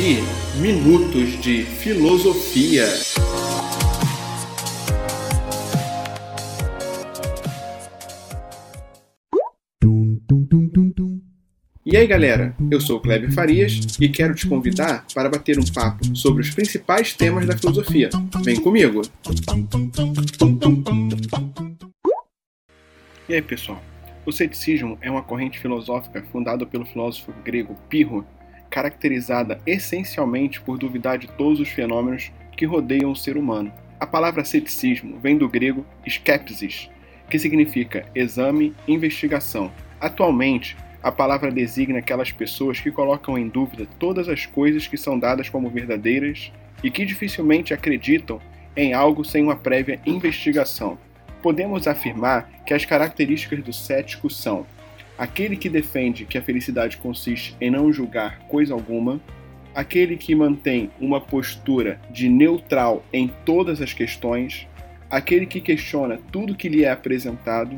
ouvir Minutos de Filosofia. E aí galera, eu sou o Kleber Farias e quero te convidar para bater um papo sobre os principais temas da filosofia. Vem comigo! E aí pessoal, o ceticismo é uma corrente filosófica fundada pelo filósofo grego Pirro, caracterizada essencialmente por duvidar de todos os fenômenos que rodeiam o ser humano. A palavra ceticismo vem do grego skepsis, que significa exame, investigação. Atualmente, a palavra designa aquelas pessoas que colocam em dúvida todas as coisas que são dadas como verdadeiras e que dificilmente acreditam em algo sem uma prévia investigação. Podemos afirmar que as características do cético são aquele que defende que a felicidade consiste em não julgar coisa alguma, aquele que mantém uma postura de neutral em todas as questões, aquele que questiona tudo que lhe é apresentado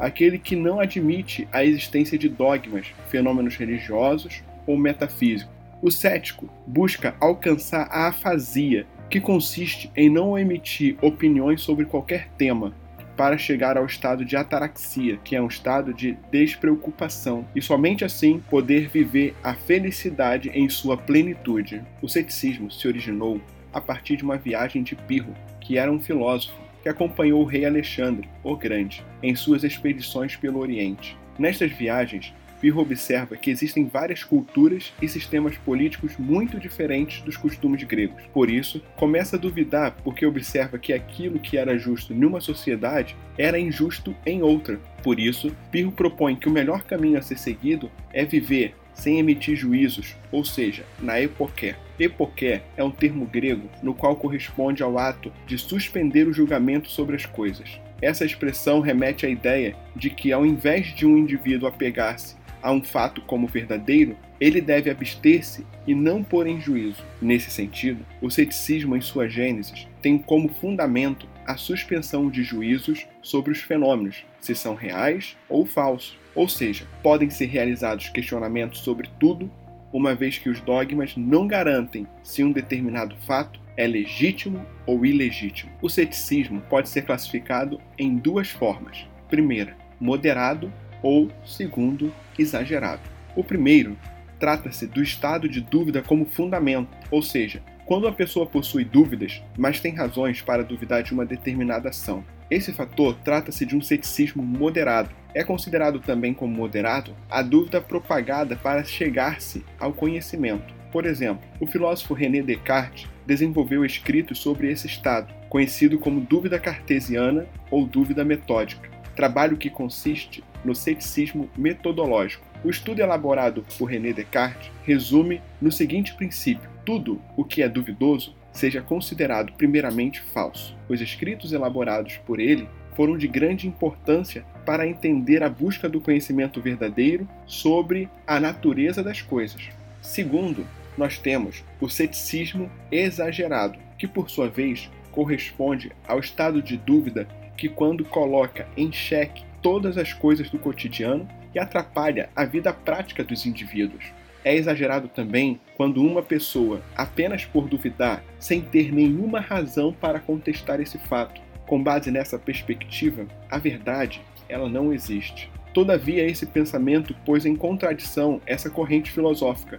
aquele que não admite a existência de dogmas, fenômenos religiosos ou metafísicos. O cético busca alcançar a afasia, que consiste em não emitir opiniões sobre qualquer tema, para chegar ao estado de ataraxia, que é um estado de despreocupação, e somente assim poder viver a felicidade em sua plenitude. O ceticismo se originou a partir de uma viagem de Pirro, que era um filósofo que acompanhou o rei Alexandre, o Grande, em suas expedições pelo Oriente. Nestas viagens, Pirro observa que existem várias culturas e sistemas políticos muito diferentes dos costumes gregos. Por isso, começa a duvidar porque observa que aquilo que era justo numa sociedade era injusto em outra. Por isso, Pirro propõe que o melhor caminho a ser seguido é viver sem emitir juízos, ou seja, na epoqué. Epoqué é um termo grego no qual corresponde ao ato de suspender o julgamento sobre as coisas. Essa expressão remete à ideia de que, ao invés de um indivíduo apegar-se a um fato como verdadeiro, ele deve abster-se e não pôr em juízo. Nesse sentido, o ceticismo, em sua gênese, tem como fundamento a suspensão de juízos sobre os fenômenos, se são reais ou falsos. Ou seja, podem ser realizados questionamentos sobre tudo, uma vez que os dogmas não garantem se um determinado fato é legítimo ou ilegítimo. O ceticismo pode ser classificado em duas formas. Primeira, moderado ou, segundo, exagerado. O primeiro trata-se do estado de dúvida como fundamento, ou seja, quando a pessoa possui dúvidas, mas tem razões para duvidar de uma determinada ação. Esse fator trata-se de um ceticismo moderado. É considerado também como moderado a dúvida propagada para chegar-se ao conhecimento. Por exemplo, o filósofo René Descartes desenvolveu escritos sobre esse estado, conhecido como dúvida cartesiana ou dúvida metódica, trabalho que consiste no ceticismo metodológico. O estudo elaborado por René Descartes resume no seguinte princípio: tudo o que é duvidoso seja considerado primeiramente falso. Os escritos elaborados por ele foram de grande importância para entender a busca do conhecimento verdadeiro sobre a natureza das coisas. Segundo, nós temos o ceticismo exagerado, que por sua vez corresponde ao estado de dúvida que, quando coloca em xeque todas as coisas do cotidiano e atrapalha a vida prática dos indivíduos. É exagerado também quando uma pessoa, apenas por duvidar, sem ter nenhuma razão para contestar esse fato, com base nessa perspectiva, a verdade, ela não existe. Todavia, esse pensamento pôs em contradição essa corrente filosófica,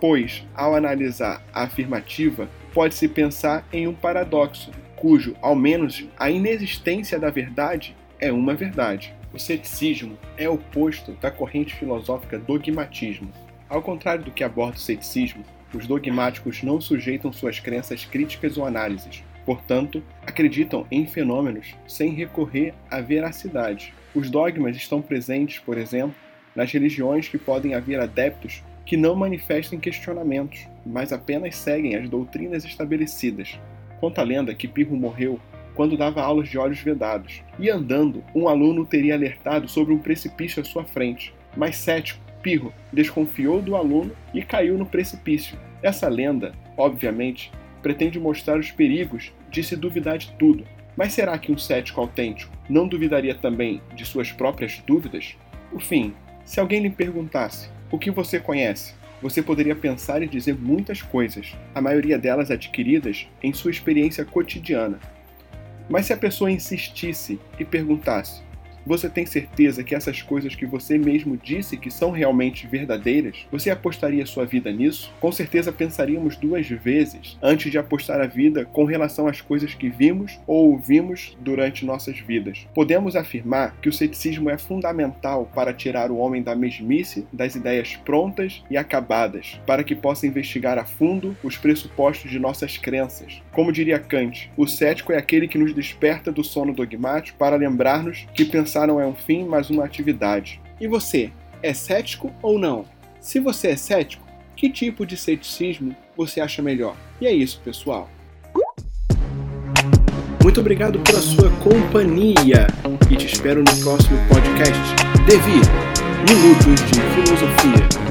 pois, ao analisar a afirmativa, pode-se pensar em um paradoxo, cujo, ao menos, a inexistência da verdade é uma verdade. O ceticismo é oposto da corrente filosófica dogmatismo, ao contrário do que aborda o ceticismo, os dogmáticos não sujeitam suas crenças críticas ou análises. Portanto, acreditam em fenômenos sem recorrer à veracidade. Os dogmas estão presentes, por exemplo, nas religiões que podem haver adeptos que não manifestem questionamentos, mas apenas seguem as doutrinas estabelecidas. Conta a lenda que Pirro morreu quando dava aulas de olhos vedados, e andando, um aluno teria alertado sobre um precipício à sua frente, mas cético, Pirro desconfiou do aluno e caiu no precipício. Essa lenda, obviamente, pretende mostrar os perigos de se duvidar de tudo. Mas será que um cético autêntico não duvidaria também de suas próprias dúvidas? Por fim, se alguém lhe perguntasse o que você conhece, você poderia pensar e dizer muitas coisas, a maioria delas adquiridas em sua experiência cotidiana. Mas se a pessoa insistisse e perguntasse: você tem certeza que essas coisas que você mesmo disse que são realmente verdadeiras? Você apostaria sua vida nisso? Com certeza pensaríamos duas vezes antes de apostar a vida com relação às coisas que vimos ou ouvimos durante nossas vidas. Podemos afirmar que o ceticismo é fundamental para tirar o homem da mesmice, das ideias prontas e acabadas, para que possa investigar a fundo os pressupostos de nossas crenças. Como diria Kant, o cético é aquele que nos desperta do sono dogmático para lembrar-nos que pensar Pensar não é um fim, mas uma atividade. E você, é cético ou não? Se você é cético, que tipo de ceticismo você acha melhor? E é isso, pessoal. Muito obrigado pela sua companhia e te espero no próximo podcast. Devi, Minutos de Filosofia.